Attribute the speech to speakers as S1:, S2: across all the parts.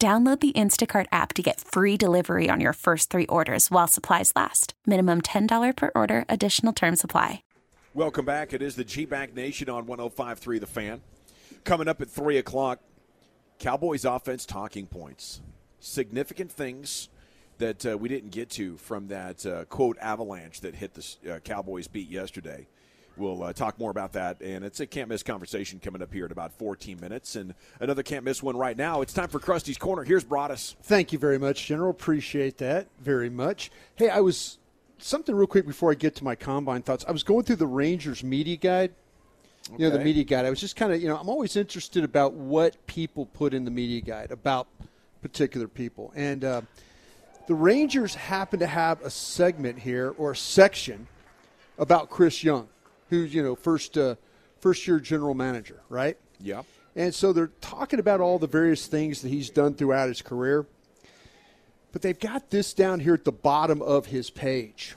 S1: Download the Instacart app to get free delivery on your first three orders while supplies last. Minimum $10 per order, additional term supply.
S2: Welcome back. It is the G Bag Nation on 105.3 The Fan. Coming up at 3 o'clock, Cowboys offense talking points. Significant things that uh, we didn't get to from that uh, quote avalanche that hit the uh, Cowboys beat yesterday. We'll uh, talk more about that, and it's a can't miss conversation coming up here in about 14 minutes, and another can't miss one right now. It's time for Krusty's Corner. Here's Broadus.
S3: Thank you very much, General. Appreciate that very much. Hey, I was something real quick before I get to my combine thoughts. I was going through the Rangers media guide. You know, the media guide. I was just kind of, you know, I'm always interested about what people put in the media guide about particular people. And uh, the Rangers happen to have a segment here or a section about Chris Young, who's, you know, first uh, first year general manager, right?
S2: Yeah.
S3: And so they're talking about all the various things that he's done throughout his career. But they've got this down here at the bottom of his page.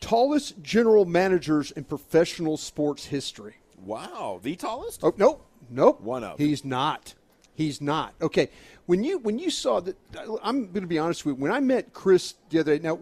S3: Tallest general managers in professional sports history.
S2: Wow. The tallest?
S3: Oh, nope. Nope.
S2: One of.
S3: He's not. He's not. Okay. When you when you saw that I'm going to be honest with you. When I met Chris the other day, now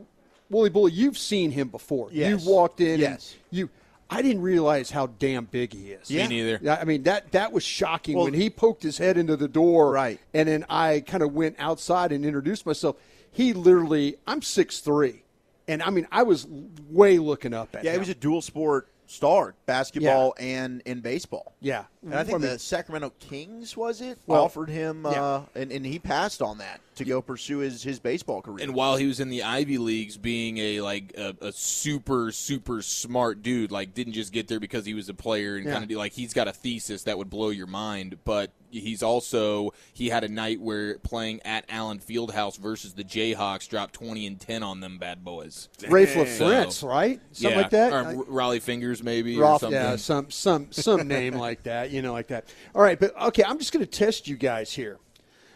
S3: Wooly Bully, you've seen him before.
S4: Yes.
S3: You've walked in. and
S4: Yes.
S3: You I didn't realize how damn big he is.
S4: Yeah.
S5: Me neither.
S3: Yeah, I mean that that was shocking
S4: Well-
S3: when he poked his head into the door,
S4: Right.
S3: And then I kind of went outside and introduced myself. He literally, I'm six three, and I mean I was way looking up at
S4: Yeah,
S3: him.
S4: he was a dual sport star, basketball and in baseball.
S3: yeah,
S4: And I think the Sacramento Kings was it
S3: Well,
S4: offered him,
S3: yeah.
S4: uh, and, and he passed on that to go pursue his, his baseball career.
S5: And while he was in the Ivy Leagues, being a like a, a super super smart dude, like didn't just get there because he was a player and
S3: Yeah.
S5: kind of like he's got a thesis that would blow your mind. But he's also he had a night where playing at Allen Fieldhouse versus the Jayhawks dropped twenty and ten on them bad boys.
S3: Raef
S2: Dang.
S3: LaFrentz,
S5: So,
S3: right? Something
S5: yeah,
S3: like that.
S5: or
S3: I-
S5: R- Raleigh Fingers maybe or
S3: Rolf,
S5: something.
S3: yeah, some some some name like that, you know, like that. All right, but okay, I'm just going to test you guys here,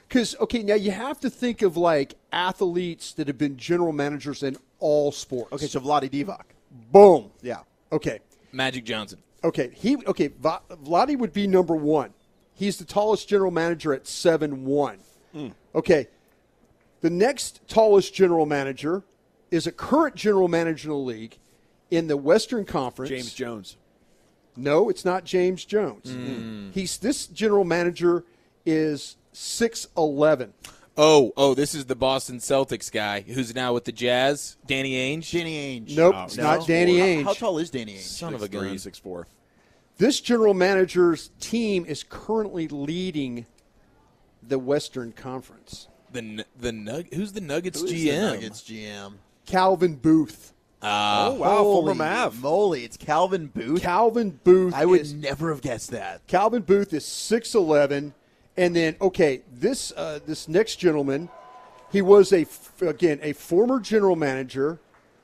S3: because okay, now you have to think of like athletes that have been general managers in all sports.
S4: okay, so Vlade Divac.
S3: boom.
S4: Yeah.
S3: Okay,
S5: Magic Johnson.
S3: okay, he okay. Va- Vlade would be number one. He's the tallest general manager at seven one. Okay, the next tallest general manager is a current general manager in the league in the Western Conference.
S2: James Jones.
S3: No, it's not James Jones.
S5: Hmm.
S3: He's this general manager is six eleven.
S5: Oh, oh, this is the Boston Celtics guy who's now with the Jazz, Danny Ainge.
S4: Danny Ainge.
S3: Nope,
S2: Oh,
S3: it's
S2: no.
S3: not Danny Ainge.
S4: How, tall is Danny Ainge?
S5: Son of a gun.
S2: six, four.
S3: This general manager's team is currently leading the Western Conference.
S5: The the Nug- who's the Nuggets
S4: Who is
S5: GM?
S4: the Nuggets GM.
S3: Calvin Booth.
S5: Ah,
S2: Oh, wow. Former Mav.
S4: moly, it's Calvin Booth.
S3: Calvin Booth.
S4: I would
S3: is,
S4: never have guessed that.
S3: Calvin Booth is six eleven, and then okay, this uh, this next gentleman, he was a f- again a former general manager,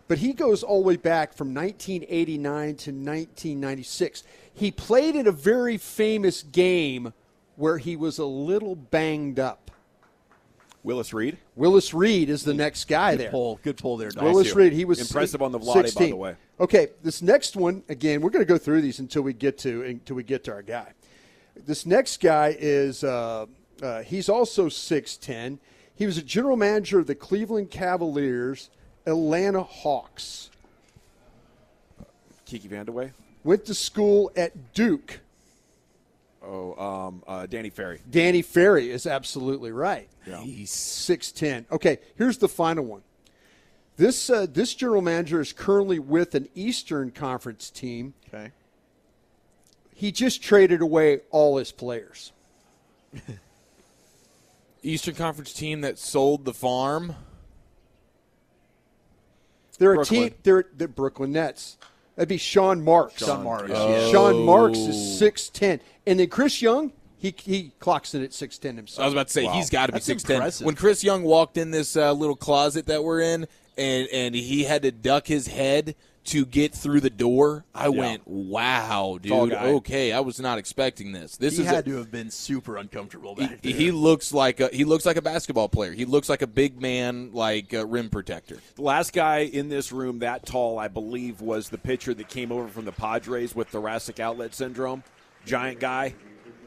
S3: but he goes all the way back from 1989 to 1996. He played in a very famous game where he was a little banged up.
S2: Willis Reed.
S3: Willis Reed is the next guy there.
S4: Pull, good pull there, Don.
S3: Willis. Reed, he was
S2: Impressive on the Vlade, by the way.
S3: Okay, this next one again, we're going to go through these until we get to until we get to our guy. This next guy is uh, uh, he's also six ten. He was a general manager of the Cleveland Cavaliers, Atlanta Hawks.
S2: Kiki VanDeWeghe.
S3: Went to school at Duke.
S2: Oh, um, uh, Danny Ferry.
S3: Danny Ferry is absolutely right.
S5: He's
S3: Six ten. Okay, here's the final one. This uh, this general manager is currently with an Eastern Conference team.
S4: Okay.
S3: He just traded away all his players.
S5: Eastern Conference team that sold the farm.
S3: They're
S2: Brooklyn.
S3: a team. They're the Brooklyn Nets. That'd be Sean Marks.
S4: Sean Marks, yeah.
S3: Sean Marks
S5: Oh.
S3: is six ten, and then Chris Young, he he clocks in at six ten himself.
S5: I was about to say
S4: Wow.
S5: he's got to be six ten. When Chris Young walked in this uh, little closet that we're in, and and he had to duck his head to get through the door, I went, "Wow, dude! Okay, I was not expecting this. This
S4: He
S5: is
S4: had
S5: a,
S4: to have been super uncomfortable back
S5: he,
S4: there.
S5: he looks like a he looks like a basketball player. He looks like a big man, like a rim protector.
S2: The last guy in this room that tall, I believe, was the pitcher that came over from the Padres with thoracic outlet syndrome. Giant guy.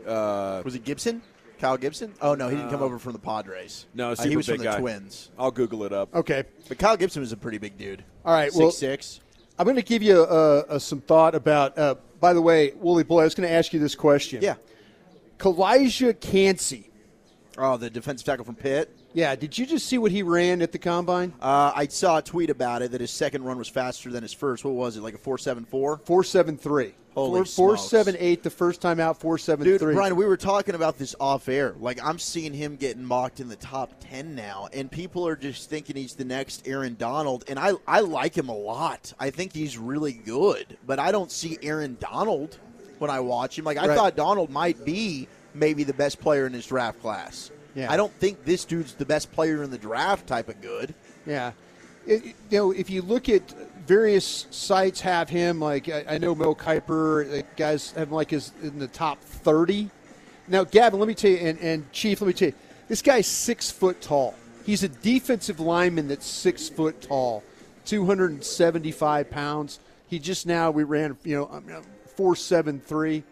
S2: Uh,
S4: was it Gibson? Kyle Gibson? Oh no, he didn't come over from the Padres.
S2: no,
S4: Uh, he was
S2: big
S4: from the
S2: guy.
S4: Twins.
S2: I'll Google it up.
S3: okay.
S4: But Kyle Gibson was a pretty big dude.
S3: All right,
S4: six
S3: well-
S4: six.
S3: I'm going to give you uh, uh, some thought about. Uh, by the way, Wooly Boy, I was going to ask you this question.
S4: Yeah.
S3: Calijah Kancey.
S4: Oh, the defensive tackle from Pitt.
S3: Yeah, did you just see what he ran at the combine?
S4: Uh, I saw a tweet about it that his second run was faster than his first. What was it? Like a four seven four.
S3: Four seven three.
S4: Holy
S3: Four, four seven eight the first time out. Four seven
S4: Dude,
S3: three.
S4: Brian, we were talking about this off air. Like, I'm seeing him getting mocked in the top 10 now, and people are just thinking he's the next Aaron Donald. And I, I like him a lot. I think he's really good, but I don't see Aaron Donald when I watch him. Like, I
S3: Right.
S4: thought Donald might be maybe the best player in his draft class.
S3: Yeah.
S4: I don't think this dude's the best player in the draft type of good.
S3: Yeah. It, you know, if you look at various sites have him, like I, I know Mel Kiper, guys have him like is in the top 30. Now, Gavin, let me tell you, and, and Chief, let me tell you, this guy's six foot tall. He's a defensive lineman that's six foot tall, 275 pounds. He just now, we ran, you know, um, 473.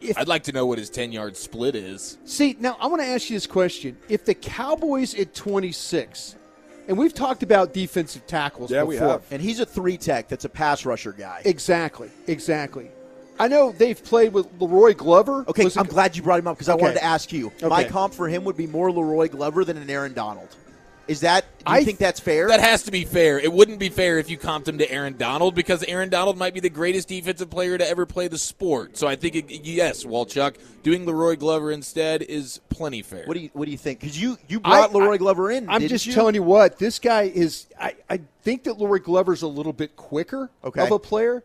S3: If,
S5: I'd like to know what his 10 yard split is.
S3: See, now I want to ask you this question. If the Cowboys at 26, and we've talked about defensive tackles
S2: yeah,
S3: before.
S4: And he's a three tech that's a pass rusher guy.
S3: Exactly, exactly. I know they've played with La'Roi Glover.
S4: Okay, I'm glad you brought him up because
S3: okay.
S4: I wanted to ask you.
S3: Okay.
S4: My comp for him would be more La'Roi Glover than an Aaron Donald. Is that do you
S3: I-
S4: think that's fair?
S5: That has to be fair. It wouldn't be fair if you comped him to Aaron Donald because Aaron Donald might be the greatest defensive player to ever play the sport. So I think, it, yes, Walchuk, doing La'Roi Glover instead is plenty fair.
S4: what do you What do you think? Because you you
S3: I-
S4: brought La'Roi
S3: I-
S4: Glover in.
S3: I'm
S4: didn't
S3: just
S4: you?
S3: telling you what this guy is. I, I think that La'Roi Glover's a little bit quicker
S4: Okay.
S3: of a player,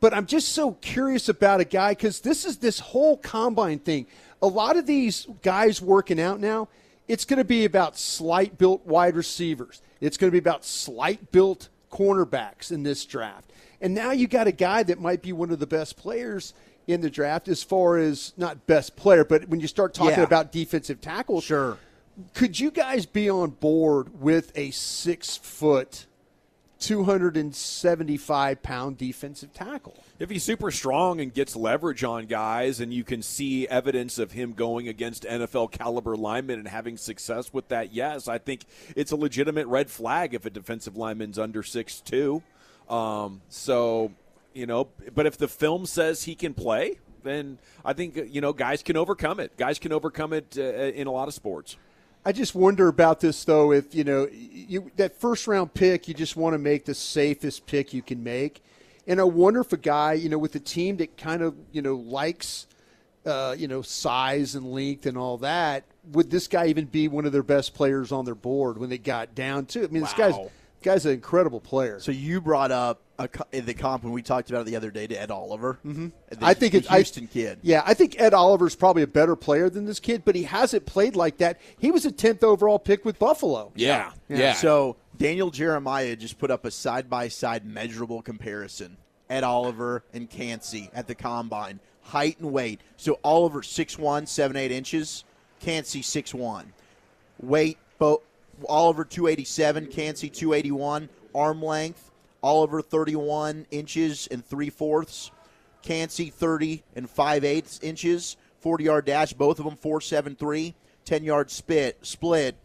S3: but I'm just so curious about a guy because this is this whole combine thing. A lot of these guys working out now, it's going to be about slight built wide receivers. It's going to be about slight built cornerbacks in this draft. And now you got a guy that might be one of the best players in the draft as far as not best player, but when you start talking
S4: Yeah.
S3: about defensive tackles,
S4: Sure.
S3: could you guys be on board with a six foot, 275 pound defensive tackle?
S2: If he's super strong and gets leverage on guys, and you can see evidence of him going against NFL caliber linemen and having success with that, yes, I think it's a legitimate red flag if a defensive lineman's under six two. Um, so, you know, but if the film says he can play, then I think you know guys can overcome it. Guys can overcome it uh, in a lot of sports.
S3: I just wonder about this though. If you know you that first round pick, you just want to make the safest pick you can make, and I wonder if a guy you know with a team that kind of you know likes uh, you know size and length and all that, would this guy even be one of their best players on their board when they got down to? I mean, this guy's
S4: Wow.
S3: Guy's an incredible player.
S4: So you brought up a, the comp when we talked about it the other day to Ed Oliver. Mm-hmm.
S3: I think
S4: the
S3: it's I-
S4: Houston kid.
S3: Yeah, I think Ed Oliver's probably a better player than this kid, but he hasn't played like that. He was a tenth overall pick with Buffalo.
S5: Yeah, yeah.
S4: So Daniel Jeremiah just put up a side by side measurable comparison. Ed Oliver and Kancey at the combine, height and weight. So Oliver 6'1", 7, 8 inches. Kancey 6'1". Weight, both Oliver 287, Kancey 281. Arm length, Oliver 31 inches and 3 fourths. Kancey 30 and 5 eighths inches. 40 yard dash, both of them 473. 10 yard spit, split.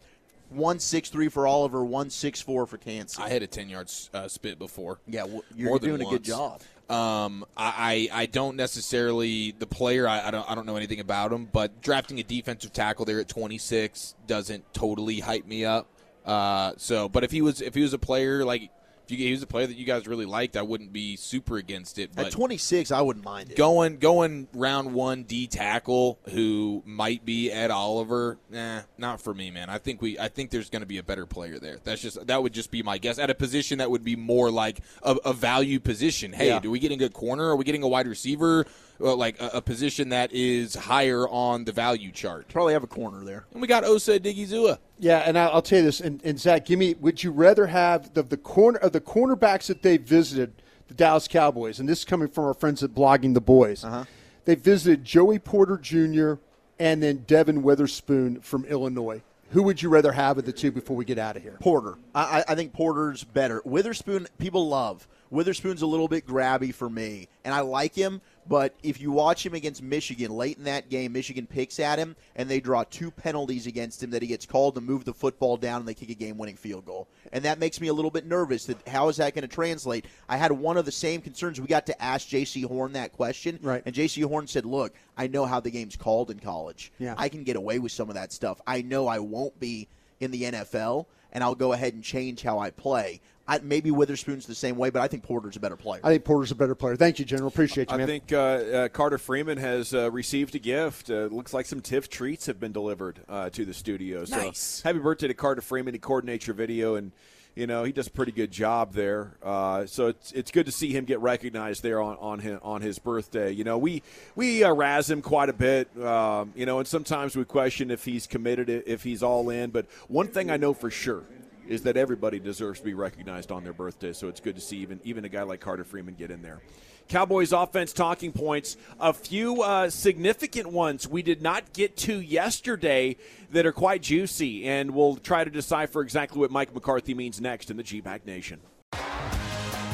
S4: 163 for Oliver, 164 for Kancey.
S5: I had a ten yard uh, spit before.
S4: yeah, well, you're
S5: than
S4: doing a good job.
S5: Um, I, I I don't necessarily the player. I, I don't I don't know anything about him, but drafting a defensive tackle there at 26 doesn't totally hype me up. Uh, so, but if he was if he was a player like If he was a player that you guys really liked, I wouldn't be super against it. But
S4: At 26, I wouldn't mind it.
S5: going going round one D tackle who might be Ed Oliver, nah, not for me, man. I think we I think there's going to be a better player there. That's just that would just be my guess at a position that would be more like a, a value position. Hey,
S4: Yeah.
S5: do we getting a good corner? Are we getting a wide receiver? Well, like a, a position that is higher on the value chart.
S4: Probably have a corner there.
S5: And we got Osa Odighizuwa.
S3: Yeah, and I- I'll tell you this, and, and Zach, give me. Would you rather have the the corner of the cornerbacks that they visited the Dallas Cowboys, and this is coming from our friends at Blogging the Boys.
S4: Uh-huh.
S3: They visited Joey Porter Jr. and then Devon Witherspoon from Illinois. Who would you rather have of the two before we get out of here?
S4: Porter. I I think Porter's better. Witherspoon, people love. Witherspoon's a little bit grabby for me, and I like him. But if you watch him against Michigan late in that game, Michigan picks at him, and they draw two penalties against him that he gets called to move the football down, and they kick a game-winning field goal. And that makes me a little bit nervous. That how is that going to translate? I had one of the same concerns. We got to ask Jaycee Horn that question,
S3: Right.
S4: And Jaycee Horn said, "Look, I know how the game's called in college.
S3: Yeah.
S4: I can get away with some of that stuff. I know I won't be in the NFL, and I'll go ahead and change how I play. I, maybe Witherspoon's the same way, but I think Porter's a better player.
S3: I think Porter's a better player. Thank you, General. Appreciate you, man.
S2: I think uh, uh, Carter Freeman has uh, received a gift. Uh, looks like some TIFF treats have been delivered uh, to the studio. So
S5: Nice.
S2: happy birthday to Carter Freeman. He coordinates your video, and you know he does a pretty good job there. Uh, so it's it's good to see him get recognized there on on his, on his birthday. You know we we uh, razz him quite a bit. Um, you know, and sometimes we question if he's committed, if he's all in. But one thing I know for sure is that everybody deserves to be recognized on their birthday. So it's good to see even even a guy like Carter Freeman get in there. Cowboys offense talking points. A few uh, significant ones we did not get to yesterday that are quite juicy, and we'll try to decipher exactly what Mike McCarthy means next in the G Bag Nation.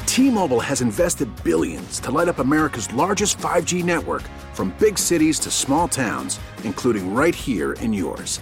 S6: T-Mobile has invested billions to light up America's largest 5G network from big cities to small towns, including right here in yours.